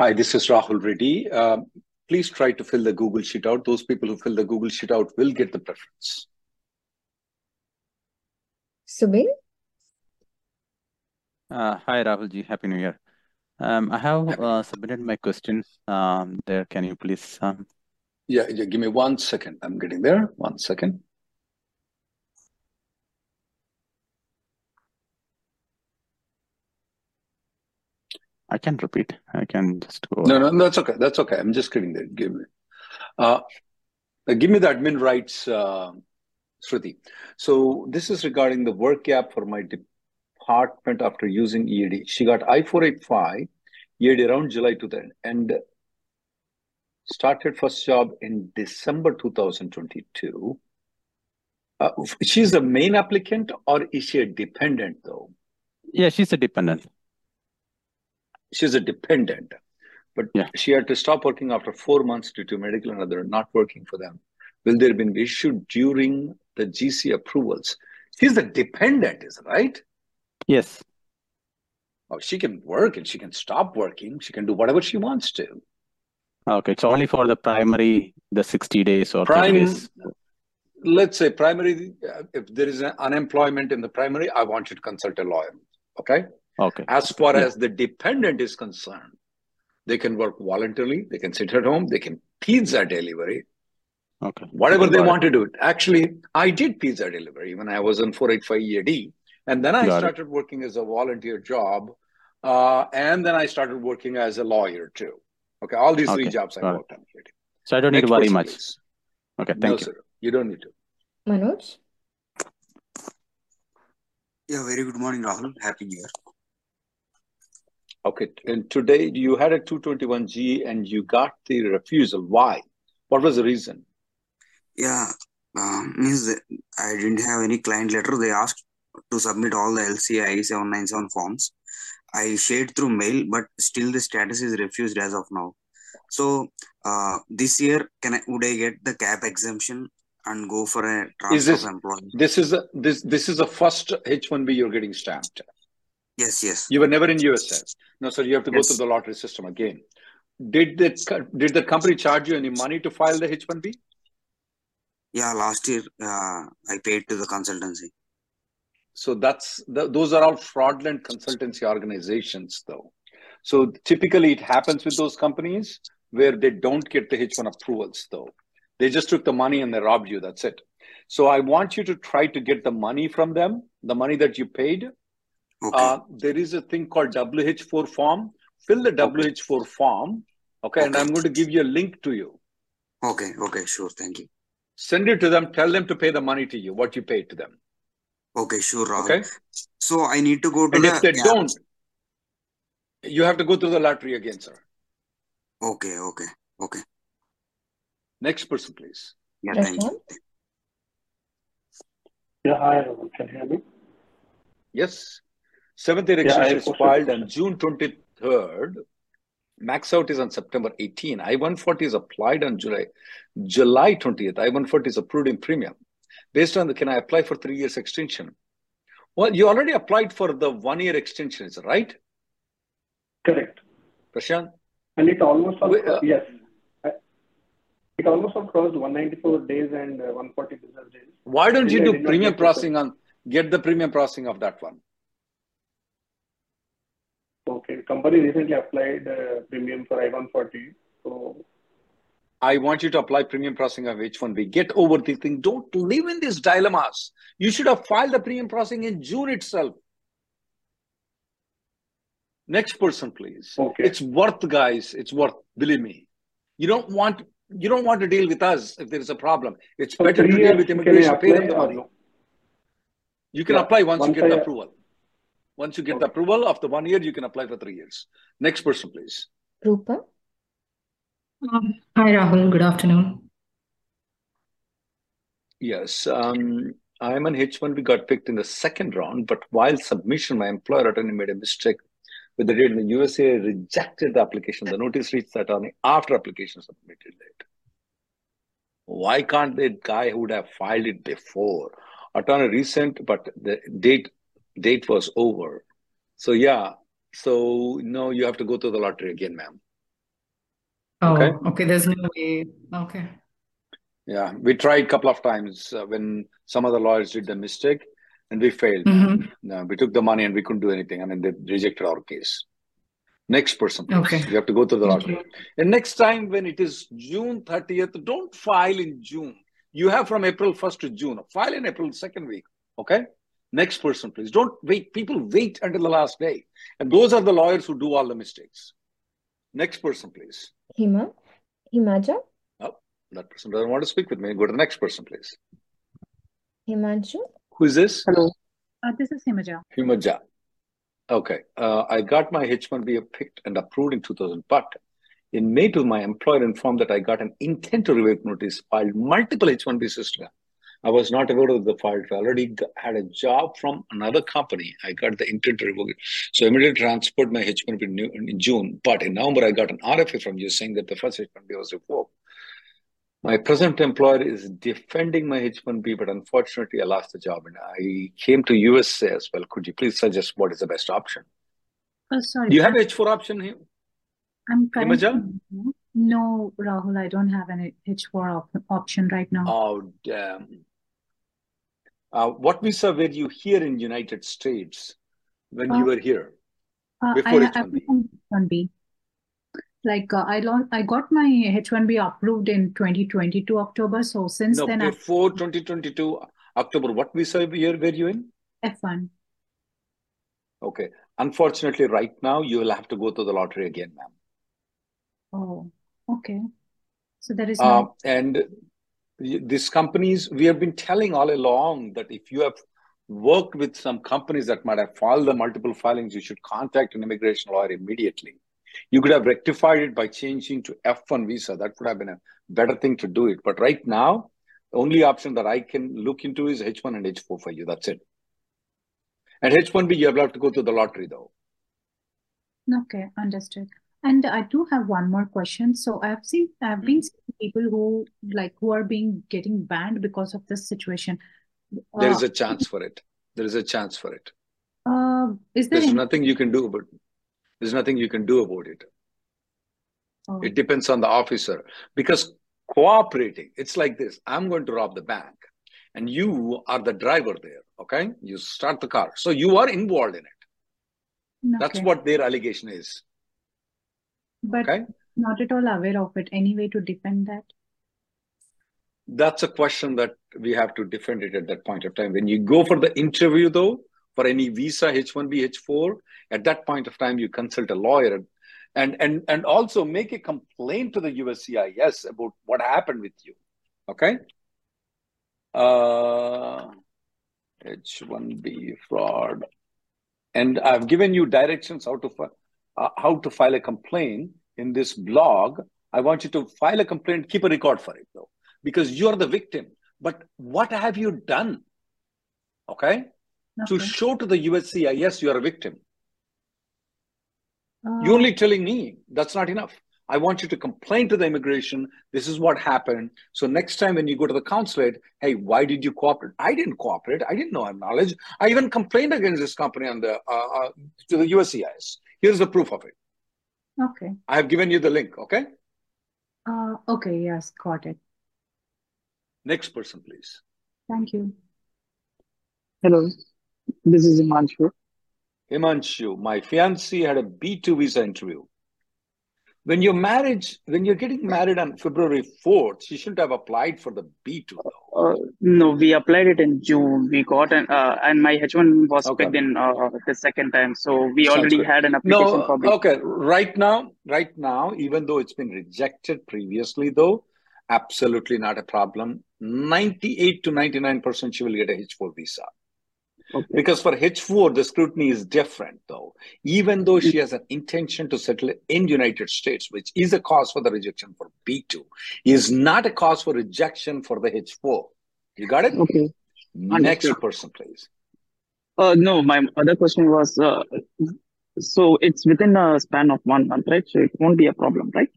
Hi, this is Rahul Reddy. Uh, please try to fill the Google Sheet out. Those people who fill the Google Sheet out will get the preference. Subin? Uh, hi, Rahulji. Happy New Year. Um, I have uh, submitted my question um, there. Can you please? Um... Yeah, yeah, give me one second. I'm getting there. One second. I can repeat. I can just go. No, no, that's okay. That's okay. I'm just getting there. Give me, uh, give me the admin rights, uh, Shruti. So this is regarding the work gap for my department after using EAD. She got I-485 EAD around July 2000 and started first job in December 2022. Uh, she's the main applicant or is she a dependent though? Yeah, she's a dependent she's a dependent, but yeah. she had to stop working after four months due to medical and other not working for them. Will there be an issue during the GC approvals? She's a dependent, is right? Yes. Oh, she can work and she can stop working. She can do whatever she wants to. Okay, it's only for the primary, the 60 days or Prime, days. Let's say primary, uh, if there is an unemployment in the primary, I want you to consult a lawyer. Okay? Okay. As far yeah. as the dependent is concerned, they can work voluntarily, they can sit at home, they can pizza delivery. Okay. Whatever they want to do. Actually, I did pizza delivery when I was on 485 EAD. And then I Got started it. working as a volunteer job. Uh, and then I started working as a lawyer too. Okay. All these okay. three jobs I Got worked it. on. So I don't Next need to worry much. Please. Okay. Thank no, you. Sir. You don't need to. Manoj? Yeah, very good morning, Rahul. Happy New Year. Okay, and today you had a 221G and you got the refusal. Why? What was the reason? Yeah, um, means I didn't have any client letter. They asked to submit all the LCI 797 forms. I shared through mail, but still the status is refused as of now. So uh, this year, can I would I get the cap exemption and go for a transfer is this, employment? This is a, this this is the first H1B you're getting stamped. Yes, yes. You were never in USA. No, sir. You have to yes. go through the lottery system again. Did the did the company charge you any money to file the H one B? Yeah, last year uh, I paid to the consultancy. So that's the, those are all fraudulent consultancy organizations, though. So typically, it happens with those companies where they don't get the H one approvals, though. They just took the money and they robbed you. That's it. So I want you to try to get the money from them, the money that you paid, Okay. Uh, there is a thing called WH4 form. Fill the WH4 form. Okay, okay, and I'm going to give you a link to you. Okay, okay, sure. Thank you. Send it to them. Tell them to pay the money to you, what you paid to them. Okay, sure, Rahul. Okay. So I need to go to and the. if they yeah. don't, you have to go through the lottery again, sir. Okay, okay, okay. Next person, please. Yeah, thank you. Yeah, hi, can you hear me? Yes. Seventh year extension is filed on June 23rd. Max out is on September 18. I-140 is applied on July July 20th. I-140 is approved in premium. Based on the, can I apply for three years extension? Well, you already applied for the one year extension, is it right? Correct. Prashant? And it almost, Wait, uh, yes. It almost crossed 194 days and uh, 140 business days. Why don't you do premium processing on, get the premium processing of that one? Okay. Company recently applied uh, premium for I-140. So I want you to apply premium processing of H1B. Get over the thing. Don't live in these dilemmas. You should have filed the premium processing in June itself. Next person, please. Okay. It's worth, guys. It's worth. Believe me. You don't want you don't want to deal with us if there is a problem. It's For better to deal with immigration. Pay them the money. You can Yeah, apply once, you once get the I- approval. Once you get the approval of the one year, you can apply for three years. Next person, please. Rupa, Um, Hi, Rahul. Good afternoon. Yes, um, I'm an H1B got picked in the second round, but while submission, my employer attorney made a mistake with the date in the USA rejected the application. The notice reached the attorney after application submitted late. Why can't the guy who would have filed it before? Attorney recent, but the date date was over. So yeah, so no, you have to go through the lottery again, ma'am. Oh, Okay. okay. There's no way. Okay. Yeah, we tried a couple of times uh, when some other lawyers did the mistake, and we failed. Mhm. No, we took the money and we couldn't do anything. I mean, they rejected our case. Next person, please. Okay. You have to go to the lottery. you. And next time when it is June 30th, don't file in June. You have from April 1st to June. File in April second week. Okay? Next person, please. Don't wait. People wait until the last day. And those are the lawyers who do all the mistakes. Next person, please. Hima, Himaja, No, That person doesn't want to speak with me. Go to the next person, please. Himanshu, Who is this? Hello. Uh, this is Himaja. Himaja. Okay. Uh, I got my H1B picked and approved in 2000, but in May, to my employer informed that I got an intent to revoke notice, filed multiple H1B system. I was not aware of the file. I already had a job from another company. I got the intent to revoke it. So I immediately transferred my H1B in June. But in November, I got an RFA from you saying that the first H1B was revoked. My present employer is defending my H1B, but unfortunately, I lost the job and I came to USA as well. Could you please suggest what is the best option? Oh, sorry. Do you have H4 option here? I'm currently no, Rahul. I don't have an H4 op option right now. Oh, damn. Uh, what visa were you here in United States when you Uh, were here? Uh, before I, H1B. I'm H1B. Like uh, I lost, I got my H1B approved in 2022 October. So since No, then, before 2022 October, what visa year were you in? F1. Okay. Unfortunately, right now, you will have to go to the lottery again, ma'am. Oh, okay. So there is Uh, no. and these companies, we have been telling all along that if you have worked with some companies that might have filed the multiple filings, you should contact an immigration lawyer immediately. You could have rectified it by changing to F1 visa. That would have been a better thing to do it. But right now, the only option that I can look into is H1 and H4 for you. That's it. And H1B, you have to go to the lottery though. Okay, understood. And I do have one more question. So I've seen, I've been seeing people who like who are being getting banned because of this situation. There Uh, is a chance for it. There is a chance for it. uh, is there There's any? nothing you can do about There's nothing you can do about it. Oh, It depends on the officer because cooperating, it's like this. I'm going to rob the bank and you are the driver there. Okay. You start the car. So you are involved in it. That's what their allegation is. But Okay. not at all aware of it. Any way to defend that? That's a question that we have to defend it at that point of time. When you go for the interview, though, for any visa H1B, H4, at that point of time, you consult a lawyer and and and also make a complaint to the USCIS about what happened with you. Okay. Uh, H1B fraud, and I've given you directions how to uh, how to file a complaint in this blog. I want you to file a complaint, keep a record for it though, because you're the victim. But what have you done? Okay, to show to the USCIS yes, you are a victim. Uh, You're only telling me that's not enough. I want you to complain to the immigration. This is what happened. So next time when you go to the consulate, hey, why did you cooperate? I didn't cooperate. I didn't know I'm knowledge. I even complained against this company on the uh, uh, to the USCIS. Here's the proof of it. okay. I have given you the link. Okay. Uh, okay. Yes, got it. Next person, please. Thank you. Hello, this is Himanshu. Himanshu, my fiancée had a B2 visa interview. When your marriage, when you're getting married on February 4th, she shouldn't have applied for the B2. Uh, no, we applied it in June. We got an, uh, and my H1 was Okay. picked in uh, the second time. So we Sounds already good. had an application No, for B. okay. Right now, right now, even though it's been rejected previously, though, absolutely not a problem. 98 to 99% she will get a H4 visa. Okay. Because for H4, the scrutiny is different, though. Even though she has an intention to settle in United States, which is a cause for the rejection for B2, is not a cause for rejection for the H4. You got it? Okay. Next Understood. person, please. Uh, no, my other question was, uh, so it's within a span of one month, right? So it won't be a problem, right?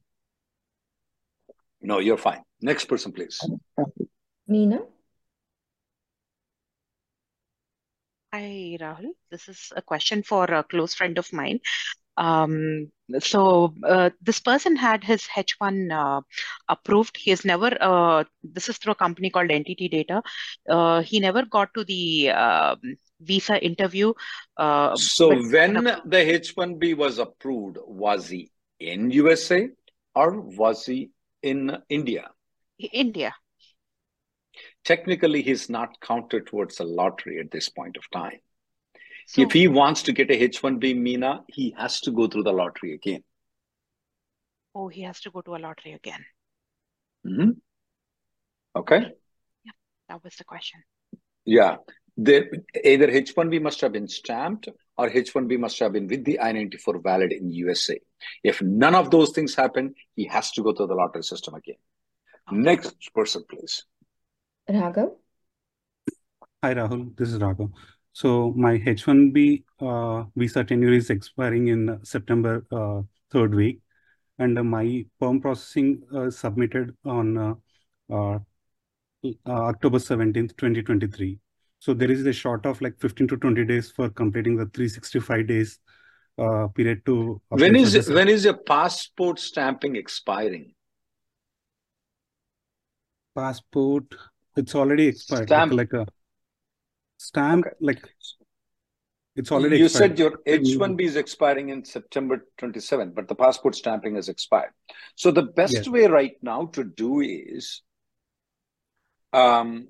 No, you're fine. Next person, please. Meena? Hi, Rahul. This is a question for a close friend of mine. Um, so uh, this person had his H1 uh, approved. He has never, uh, this is through a company called NTT Data. Uh, he never got to the um visa interview. Uh, So when the H-1B was approved, was he in USA or was he in India? India. Technically, he's not counted towards a lottery at this point of time. So If he wants to get a H-1B Meena, he has to go through the lottery again. oh, he has to go to a lottery again. Mhm. Okay? That was the question. Yeah. Either H-1B must have been stamped or H-1B must have been with the I-94 valid in USA. If none of those things happen, he has to go through the lottery system again. Next person, please. Raghav? Hi, Rahul. This is Raghav. So my H-1B uh, visa tenure is expiring in September uh, third week, and uh, my perm processing uh, submitted on uh, uh, uh, October 17th, 2023. So there is a short of like 15 to 20 days for completing the 365 days uh, period to apply When for is this. when is your passport stamping expiring? passport? It's already expired. Stamp. Like, like a stamp, Okay. like it's already expired. You expired. said your H-1B is expiring in September 27th, but the passport stamping has expired. So the best Yes. way right now to do is, um,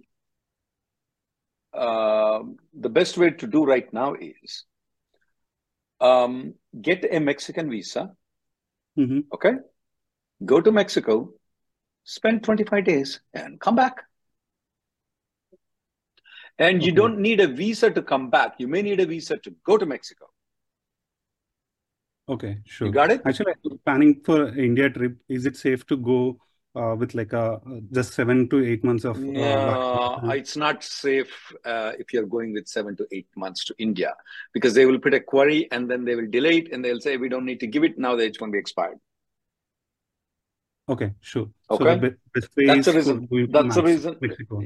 uh, the best way to do right now is, um, get a Mexican visa. hmm Okay, go to Mexico, spend 25 days, and come back. And you Okay. don't need a visa to come back. You may need a visa to go to Mexico. Okay, sure. You got it? Actually, I'm planning for India trip. Is it safe to go uh, with like a just seven to eight months of uh, No, it's not safe uh, if you're going with seven to eight months to India because they will put a query and then they will delay it and they'll say we don't need to give it now. The H-1B expired. Okay, sure. So the Okay, best way that's the reason. That's the reason. Mexico.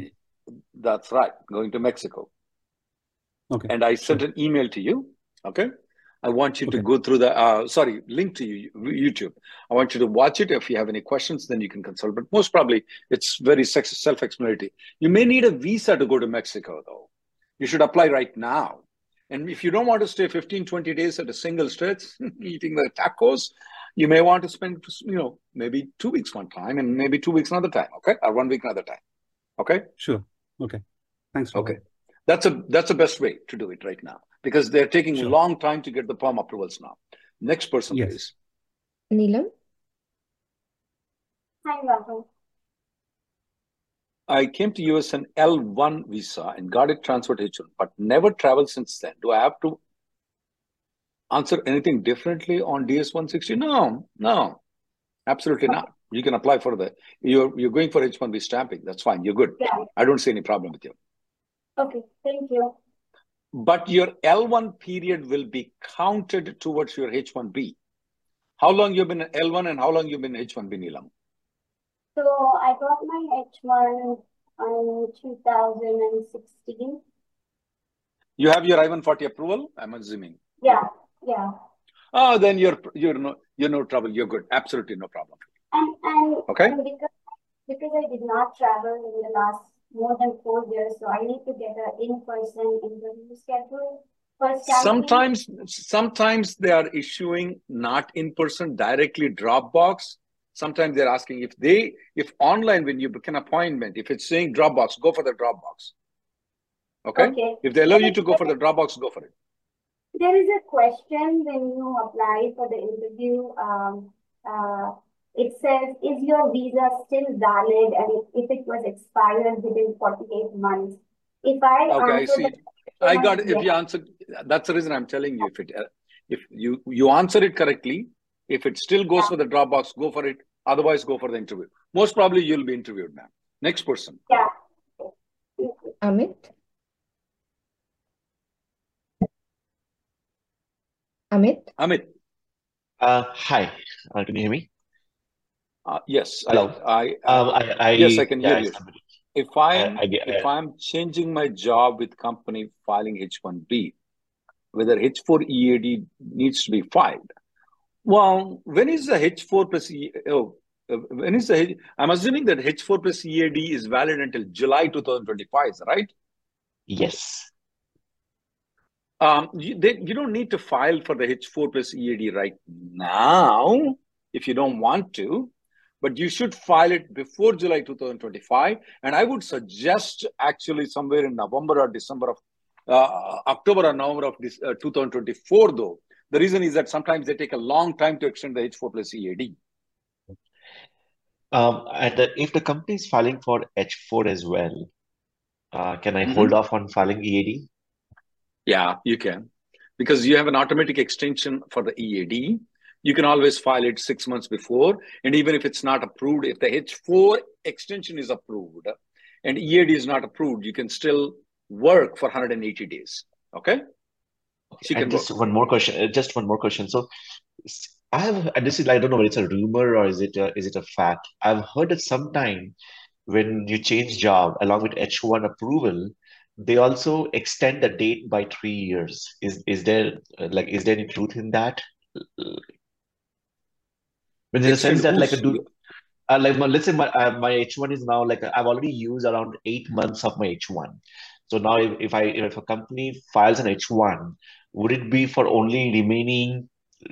That's right. Going to Mexico. Okay, And I sent an email to you. Okay. I want you to go through the, uh, sorry, link to you, YouTube. I want you to watch it. If you have any questions, then you can consult. But most probably, it's very self-explanatory. You may need a visa to go to Mexico, though. You should apply right now. And if you don't want to stay 15, 20 days at a single stretch, eating the tacos, you may want to spend, you know, maybe two weeks one time and maybe two weeks another time. Okay. Or one week another time. Okay. sure. Okay. Thanks, Okay. That's a that's the best way to do it right now because they're taking a long time to get the perm approvals now. Next person, Yes. please. Neelam? Hi, Rahul. I came to US an L1 visa and got it transferred to H1, but never traveled since then. Do I have to answer anything differently on DS160? No, no, absolutely not. You can apply for the you're you're going for H1B stamping. That's fine. You're good. Yeah. I don't see any problem with you. Okay. Thank you. But your L1 period will be counted towards your H1B. How long you've been in L1 and how long you've been H1B, Neelam? So I got my H1 in 2016. You have your I-140 approval, I'm assuming. Yeah, yeah. Oh, then you're you're no you're no trouble. You're good. Absolutely no problem. And and Okay. and because because I did not travel in the last more than four years, so I need to get an in-person interview schedule? Sometimes, sometimes they are issuing not in person directly Dropbox. Sometimes they're asking if they, if online when you book an appointment, if it's saying Dropbox, go for the Dropbox. Okay. Okay. If they allow you to go for the Dropbox, go for it. There is a question when you apply for the interview. Um, uh, it says, is your visa still valid? And if if it was expired within 48 months, if I Okay, I answer see. the I got it. If yes. you answer, that's the reason I'm telling you. If it, uh, if you you answer it correctly, if it still goes for the drop box, go for it. Otherwise, go for the interview. Most probably, you'll be interviewed now. Next person. Yeah. Amit? Amit? Amit. Uh, hi, uh, can you hear me? Uh, yes, I, Hello. I, Um, I, I, yes, I can yeah, hear you. If I, I'm I, if uh, I'm changing my job with company filing H1B, whether H4 EAD needs to be filed. Well, when is the H4 plus E? Oh, uh, when is the H? I'm assuming that H4 plus EAD is valid until July 2025, right? yes. Um, you, they, you don't need to file for the H4 plus EAD right now if you don't want to, but you should file it before July 2025. And I would suggest actually somewhere in November or December of uh, October or November of this, uh, 2024, though. The reason is that sometimes they take a long time to extend the H4 plus EAD. Um, and uh, if the company is filing for H4 as well, uh, can I Mhm. hold off on filing EAD? Yeah, you can. Because you have an automatic extension for the EAD. You can always file it six months before. And even if it's not approved, if the H4 extension is approved and EAD is not approved, you can still work for 180 days. Okay? Can And work. just one more question. uh, Just one more question. So, I have, and this is I don't know whether it's a rumor or is it a, is it a fact. I've heard that sometime when you change job along with H1 approval, they also extend the date by three years. Is is there uh, like is there any truth in that? But in the sense that like whose? do uh, like my, let's say my uh, my H1 is now like I've already used around eight months of my H1. So now if, if I if a company files an H1, would it be for only remaining?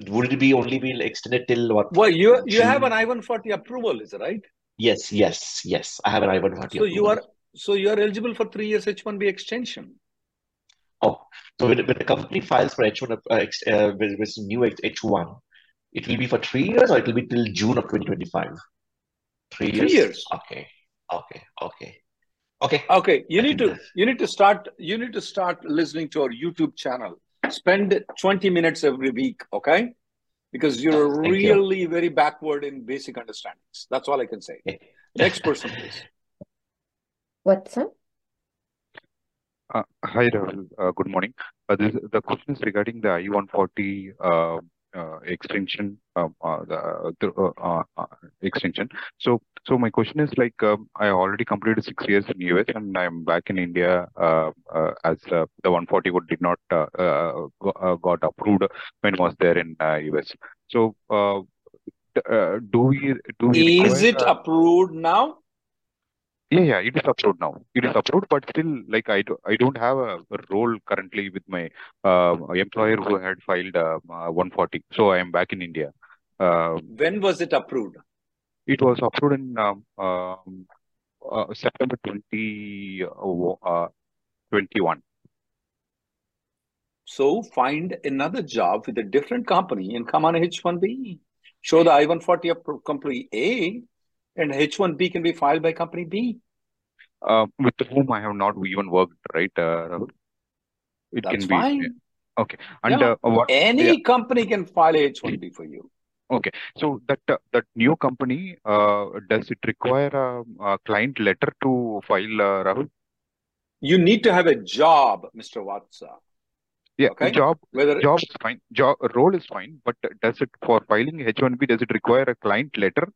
Would it be only be extended till what? Well, you you have an June? I-140 approval, is it right? Yes, yes, yes. I have an I-140 So you are so you are eligible for three years H1B extension. Oh, so when, when the company files for H1 uh, uh, with, with new H1, it will be for three years or it will be till June of 2025? Three Three years? years. Okay, okay, okay, okay. Okay, you I need to that's you need to start you need to start listening to our YouTube channel. Spend 20 minutes every week, okay? Because you're thank you. really very backward in basic understandings. That's all I can say. Okay. Next person, please. Watson? Uh, Hi, Rahul. Uh, Good morning. Uh, this, the question is regarding the I-140 uh, uh, extension, um, uh, the uh, uh, uh, extension. So, so my question is like, um, I already completed six years in US and I'm back in India uh, uh, as uh, the 140 would did not uh, uh, uh, got approved when was there in uh, US. So, uh, uh, do we do we Is require it uh, approved now? Yeah, yeah, it is approved now. It is approved, but still, like I do, I don't have a role currently with my uh, employer who had filed uh, uh, 140. So I am back in India. Uh, When was it approved? it was approved in um, um, uh, September 20, uh, 21. So find another job with a different company and come on H1B. Show the I-140 appro- company A, and H1B can be filed by company B. Uh, with whom I have not even worked, right, uh, It That's can be fine. okay. And Yeah, uh, what? Yeah. any company can file H-1B for you. Okay, so that uh, that new company, uh, does it require a, a client letter to file, uh, Rahul? You need to have a job, Mr. Vatsa. Yeah, Okay, job whether job is fine. Job role is fine, but does it for filing H1B, does it require a client letter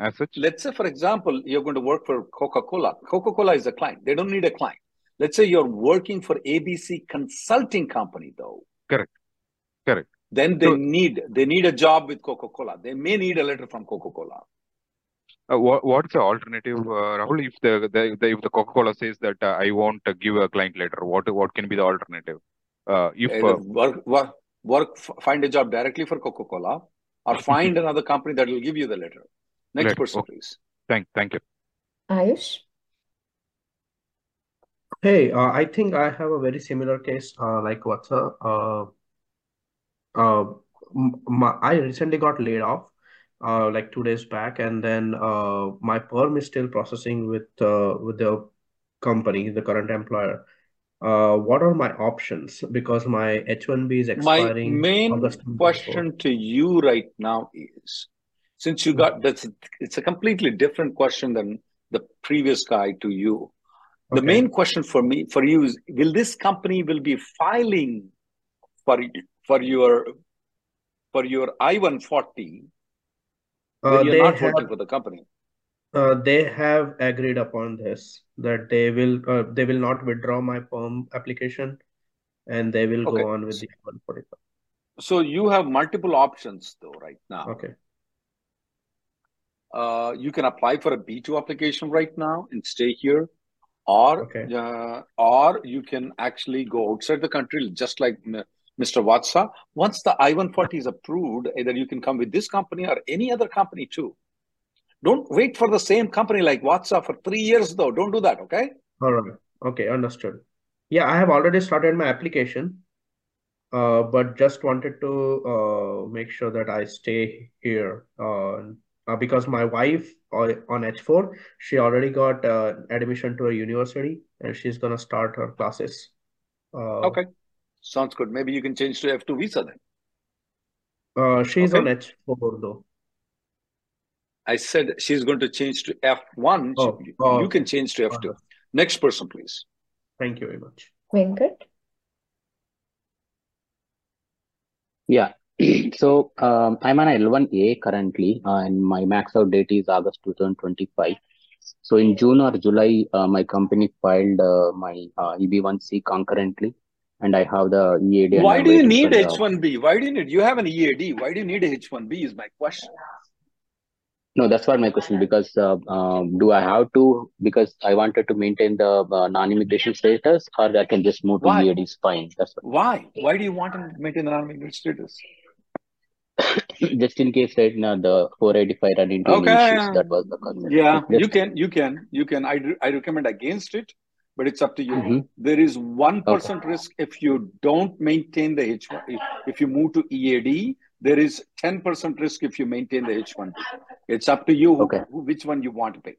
as such? let's say, for example, you're going to work for Coca-Cola. Coca-Cola is a client. They don't need a client. Let's say you're working for ABC Consulting Company, though. Correct, correct. Then they So, need they need a job with Coca-Cola. They may need a letter from Coca-Cola. uh, what what's the alternative, uh, Rahul? If the, the, the if the Coca-Cola says that uh, I won't uh, give a client letter, what what can be the alternative? uh, if uh, work, work, work, find a job directly for Coca Cola, or find another company that will give you the letter. Next letter, person, okay. please. Thank, thank you. Ayush? Hey, uh, I think I have a very similar case uh, like Vatsa. Uh, uh, m- my, I recently got laid off uh, like two days back, and then uh, my perm is still processing with uh, with the company, the current employer. Uh, what are my options? Because my H-1B is expiring. My main August 24. question to you right now is since you got that's it's a completely different question than the previous guy to you. The main question for me for you is will this company will be filing for for your for your I-140 Uh, you're they not have working for the company? uh, they have agreed upon this that they will uh, they will not withdraw my perm application and they will Okay. go on with the I one forty five. So you have multiple options though right now. Okay. Uh, you can apply for a B2 application right now and stay here, or Okay. uh, or you can actually go outside the country, just like Mr. Vatsa. Once the I-140 is approved, either you can come with this company or any other company too. Don't wait for the same company like Vatsa for three years though. Don't do that, okay? All right. Okay, understood. Yeah, I have already started my application, uh, but just wanted to uh, make sure that I stay here uh, uh, because my wife uh, on H4, she already got uh, admission to a university and she's gonna start her classes. Uh, Okay, sounds good. Maybe you can change to F2 visa then. uh, she's on H4 though. I said she's going to change to F1. Oh, You oh, you can change to F2. understood. Next person, please. Thank you very much. Venkat? Yeah. So um, I'm on L1A currently, uh, and my max out date is August 2025. So in June or July, uh, my company filed uh, my uh, EB1C concurrently, and I have the EAD, Why do you need the. H1B? Why do you need? You have an EAD. Why do you need a H1B? Is my question. No, that's what my question because uh, um, do I have to because I wanted to maintain the uh, non-immigration status, or I can just move to Why? EAD is fine. That's what. Why? Why do you want to maintain the non-immigration status? Just in case right now the 485 run into any Okay. issues, that was the concern. Yeah, you can, you can, you can. I, re- I recommend against it, but it's up to you. Mhm. There is one Okay. risk if you don't maintain the H1. If, if you move to EAD, there is ten percent risk if you maintain the H1B. It's up to you Okay. who, which one you want to pick.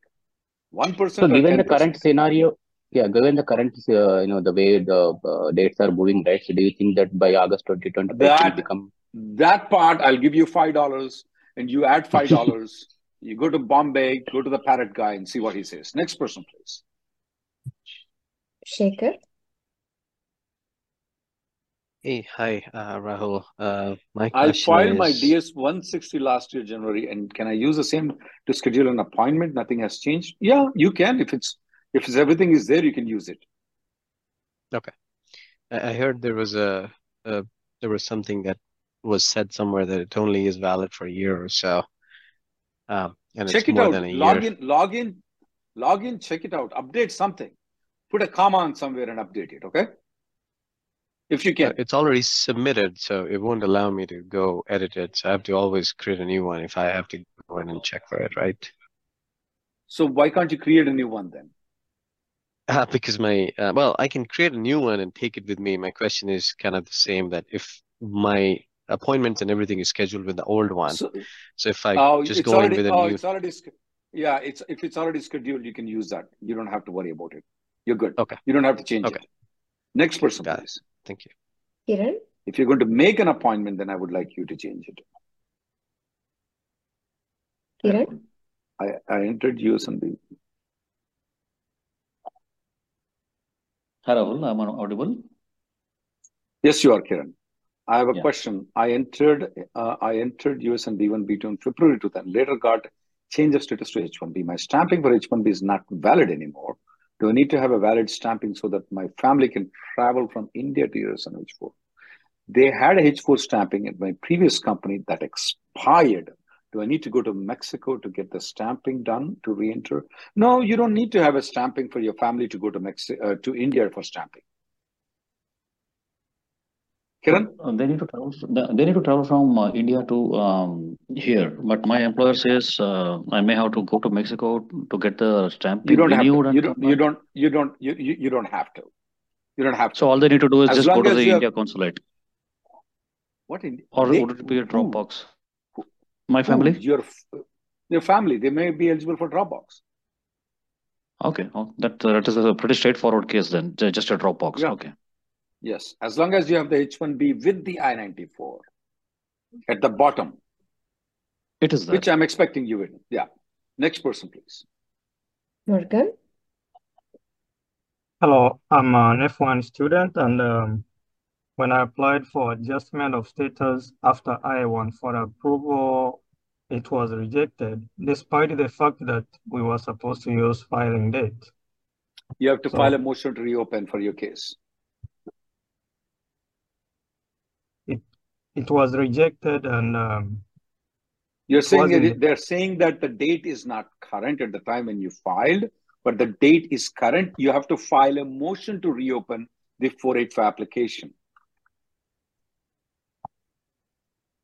One So percent or given the current scenario, yeah, given the current, uh, you know, the way the uh, dates are moving, right? So do you think that by August 2025 it will become? That part, I'll give you five dollars, and you add five dollars. you go to Bombay, go to the parrot guy, and see what he says. Next person, please. Shaker. Hey, hi, uh, Rahul. Uh, my I question filed my DS 160 last year, January, and can I use the same to schedule an appointment? Nothing has changed. Yeah, you can. If it's if it's, everything is there, you can use it. okay. I, I heard there was a, a there was something that was said somewhere that it only is valid for a year or so. Um, and it's Check it more out. than a Log year. in, log in, log in, check it out. Update something. Put a comma on somewhere and update it, okay? If you Uh, can. it's already submitted, so it won't allow me to go edit it. So I have to always create a new one if I have to go in and check for it, right? So why can't you create a new one then? Uh, because my uh, well, I can create a new one and take it with me. My question is kind of the same that if my appointments and everything is scheduled with the old one, So, so if I oh, just it's go in with a oh, new, it's already, yeah, it's if it's already scheduled, you can use that. You don't have to worry about it. You're good. okay, You don't have to change okay, it. Next person, got it. please. Thank you. Kiran? If you're going to make an appointment, then I would like you to change it. Kiran? I, I entered you something. Hi, Rahul. I'm audible. Yes, you are, Kiran. I have a Yeah. question. I entered uh, I entered US and B1 B2 in February 2000. Later got change of status to H1B. My stamping for H1B is not valid anymore. Do I need to have a valid stamping so that my family can travel from India to US and H4? They had a H4 stamping at my previous company that expired. Do I need to go to Mexico to get the stamping done to re-enter? No, you don't need to have a stamping for your family to go to Mexico uh, to India for stamping. Kiran? Uh, they need to travel. They need to travel from uh, India to um, here. But my employer says uh, I may have to go to Mexico to get the stamp. You don't have to. You don't. You don't. You don't. You, you, you don't have to. You don't have to. So all they need to do is As just go to the you have India consulate, what in or they would it be a who Dropbox? My who family. your your family they may be eligible for Dropbox. Okay, oh, that uh, that is a pretty straightforward case then. Just a Dropbox. Yeah. Okay. Yes, as long as you have the H1B with the I-94 at the bottom, It is there. which I'm expecting you in. Yeah. Next person, please. Morgan. Hello, I'm an F1 student, and um, when I applied for adjustment of status after I-1 for approval, it was rejected, despite the fact that we were supposed to use filing date. You have to file a motion to reopen for your case. It it was rejected, and um, You're saying that they're saying that the date is not current at the time when you filed, but the date is current. You have to file a motion to reopen the 485 application.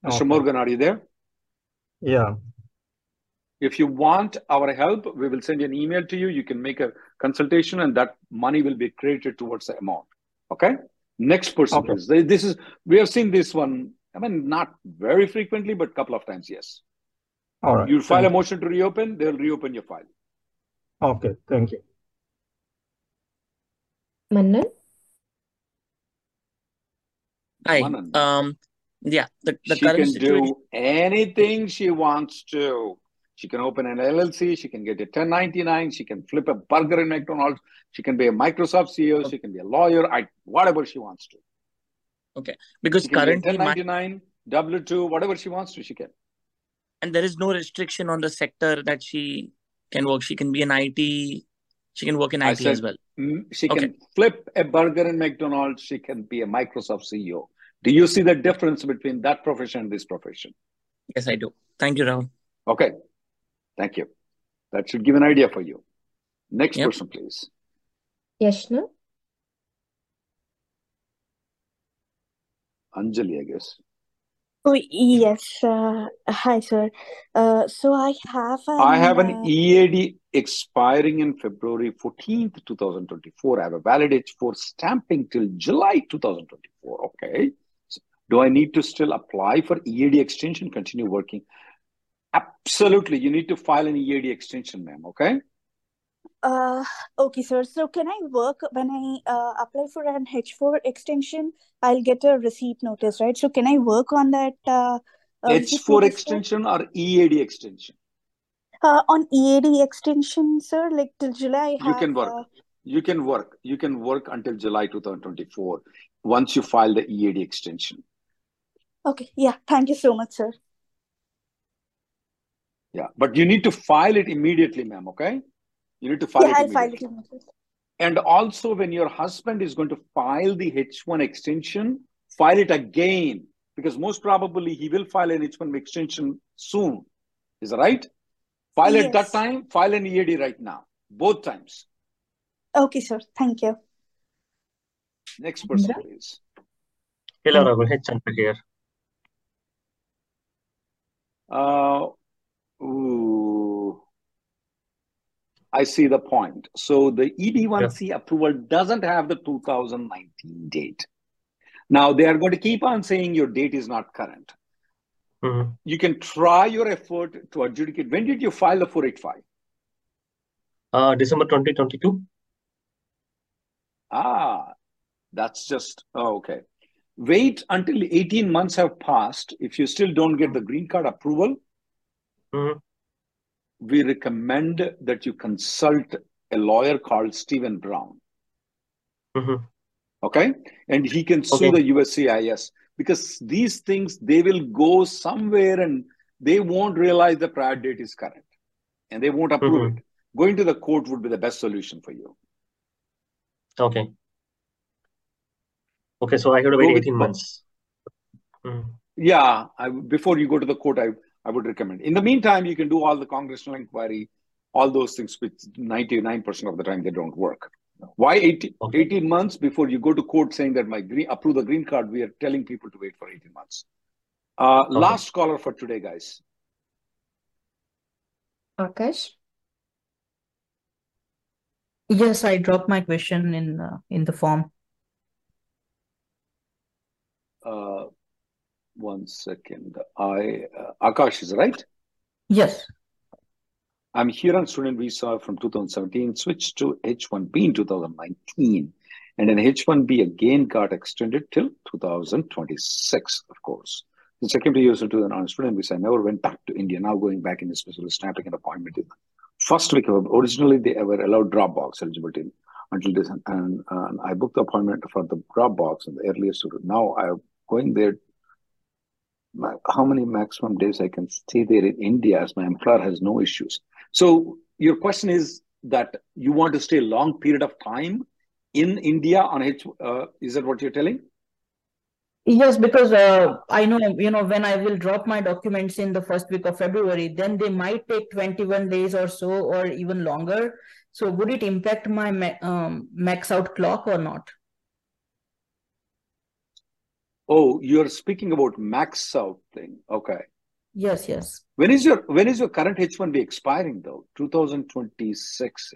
Mr. Morgan, are you there? Yeah. If you want our help, we will send you an email to you. You can make a consultation and that money will be credited towards the amount. Okay? Next person, Okay. please. This is, we have seen this one, I mean, not very frequently, but a couple of times, yes. All right. You file a Thank you. motion to reopen, they'll reopen your file. Okay. Thank you. Manan. Hi. Manan. Um, yeah, the, the She current can situation. do anything she wants to. She can open an LLC. She can get a 1099. She can flip a burger in McDonald's. She can be a Microsoft CEO. She can be a lawyer. I, whatever she wants to. Okay, because She can be currently my 1099, W 2, whatever she wants to, she can. and there is no restriction on the sector that she can work. She can be an IT. She can work in I IT as well. she Okay. can flip a burger in McDonald's. She can be a Microsoft CEO. Do you see the difference between that profession and this profession? Yes, I do. Thank you, Rahul. Okay. Thank you. That should give an idea for you. Next Yep. person, please. Yashna. Anjali, I guess. Oh, yes. Uh, hi, sir. Uh, so I have an, I have an uh, EAD expiring in February 14th, 2024. I have a valid H4 stamping till July 2024. Okay. So do I need to still apply for EAD extension, continue working? Absolutely. You need to file an EAD extension, ma'am. Okay. Uh, okay, sir. So can I work when I uh, apply for an H4 extension? I'll get a receipt notice, right? So can I work on that uh, uh, H4 extension or EAD extension? Uh, on EAD extension, sir, like till July, You can work. uh, You can work. You can work until July 2024 once you file the EAD extension. okay, yeah. Thank you so much, sir. Yeah. But you need to file it immediately, ma'am. Okay. You need to file Yeah, it file it. And also, when your husband is going to file the H1 extension, file it again because most probably he will file an H1 extension soon. Is that right? File at that time, file an EAD right now, both times. Okay, sir. Thank you. Next person, Indra. please. Hello, Rahul. H. Chandra here. Uh, I see the point. So the Yeah. EB1C approval doesn't have the 2019 date. Now they are going to keep on saying your date is not current. Mhm. You can try your effort to adjudicate. When did you file the 485? Uh, December 2022. Ah, that's just, oh, okay. Wait until 18 months have passed. If you still don't get the green card approval, Mhm. We recommend that you consult a lawyer called Stephen Brown. Mhm. Okay. And he can sue Okay. the USCIS because these things, they will go somewhere and they won't realize the prior date is current and they won't approve Mhm. it. Going to the court would be the best solution for you. Okay. Okay, so I have to wait 18 go- months. Mhm. yeah, I, before you go to the court, I, I would recommend. In the meantime, you can do all the congressional inquiry, all those things, which 99% of the time they don't work. Why 18, 18 months before you go to court saying that my green approve the green card? We are telling people to wait for 18 months. Uh, Okay. Last caller for today, guys. Akash? Yes, I dropped my question in uh, in the form. Uh, one second. I uh, Akash is right. Yes. I'm here on student visa from 2017, switched to H1B in 2019, and then H1B again got extended till 2026, of course. The second two years into on student visa, I never went back to India. Now going back in especially snapping an appointment in the first week of originally they were allowed Dropbox eligibility until this, and, and I booked the appointment for the Dropbox in the earliest. Now I'm going there how many maximum days I can stay there in India as my employer has no issues. So your question is that you want to stay a long period of time in India on H. Uh, is that what you're telling? Yes, because uh, I know, you know, when I will drop my documents in the first week of February, then they might take 21 days or so, or even longer. So would it impact my ma um, max out clock or not? Oh, you're speaking about max out thing. Okay. Yes, yes. When is your when is your current H1B expiring though? 2026.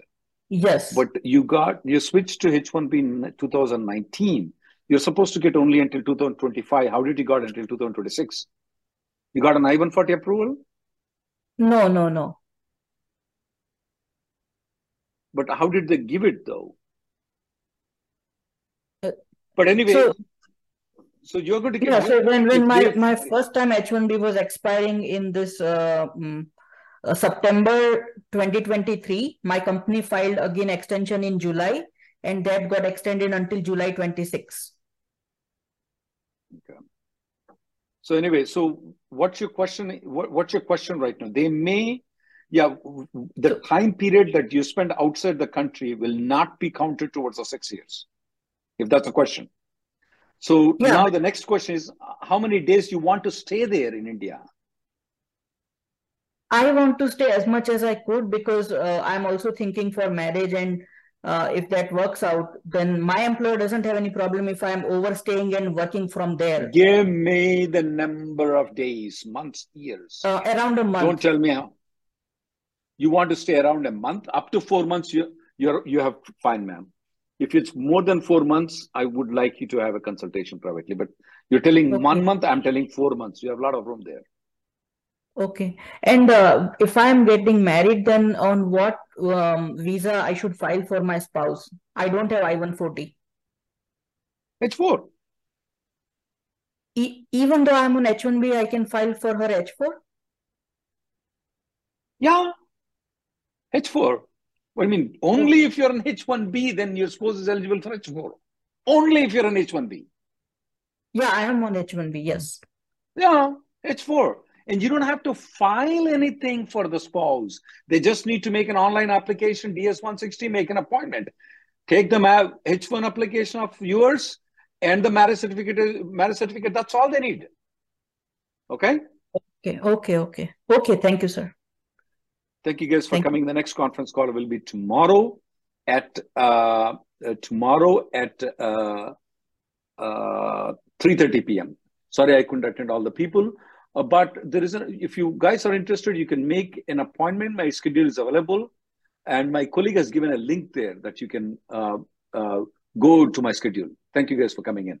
Yes. But you got you switched to H1B in 2019. You're supposed to get only until 2025. How did you got until 2026? You got an I-140 approval, No, no, no. but how did they give it though? Uh, But anyway, So so you're going to get yeah, so when when my my first time H1B was expiring in this uh, mm, uh, September 2023, my company filed again extension in July, and that got extended until July 26. Okay. So anyway, so what's your question? What, what's your question right now? They may, yeah, the time period that you spend outside the country will not be counted towards the six years, if that's a question. So Yeah, now but the next question is, how many days you want to stay there in India? I want to stay as much as I could because uh, I'm also thinking for marriage, and uh, if that works out, then my employer doesn't have any problem if I'm overstaying and working from there. Give me the number of days, months, years. Uh, around a month. Don't tell me how. You want to stay around a month, up to four months. You you're you have fine, ma'am. If it's more than four months, I would like you to have a consultation privately. But you're telling one month, I'm telling four months. You have a lot of room there. Okay. And uh, if I'm getting married, then on what um, visa I should file for my spouse? I don't have I-140. H4. E even though I'm on H-1B, I can file for her H-4? Yeah, H4. I mean, only if you're an H1B, then your spouse is eligible for H4. Only if you're an H1B. Yeah, I am on H-1B, yes. Yeah, H4. And you don't have to file anything for the spouse. They just need to make an online application, DS-160, make an appointment. Take the H1 application of yours and the marriage certificate, marriage certificate. That's all they need. Okay? Okay, okay, okay. Okay, thank you, sir. Thank you guys for Thank you. coming. The next conference call will be tomorrow at uh, uh, tomorrow at uh, uh, 3:30 p.m. Sorry, I couldn't attend all the people, uh, but there is a, if you guys are interested, you can make an appointment. My schedule is available, and my colleague has given a link there that you can uh, uh, go to my schedule. Thank you guys for coming in.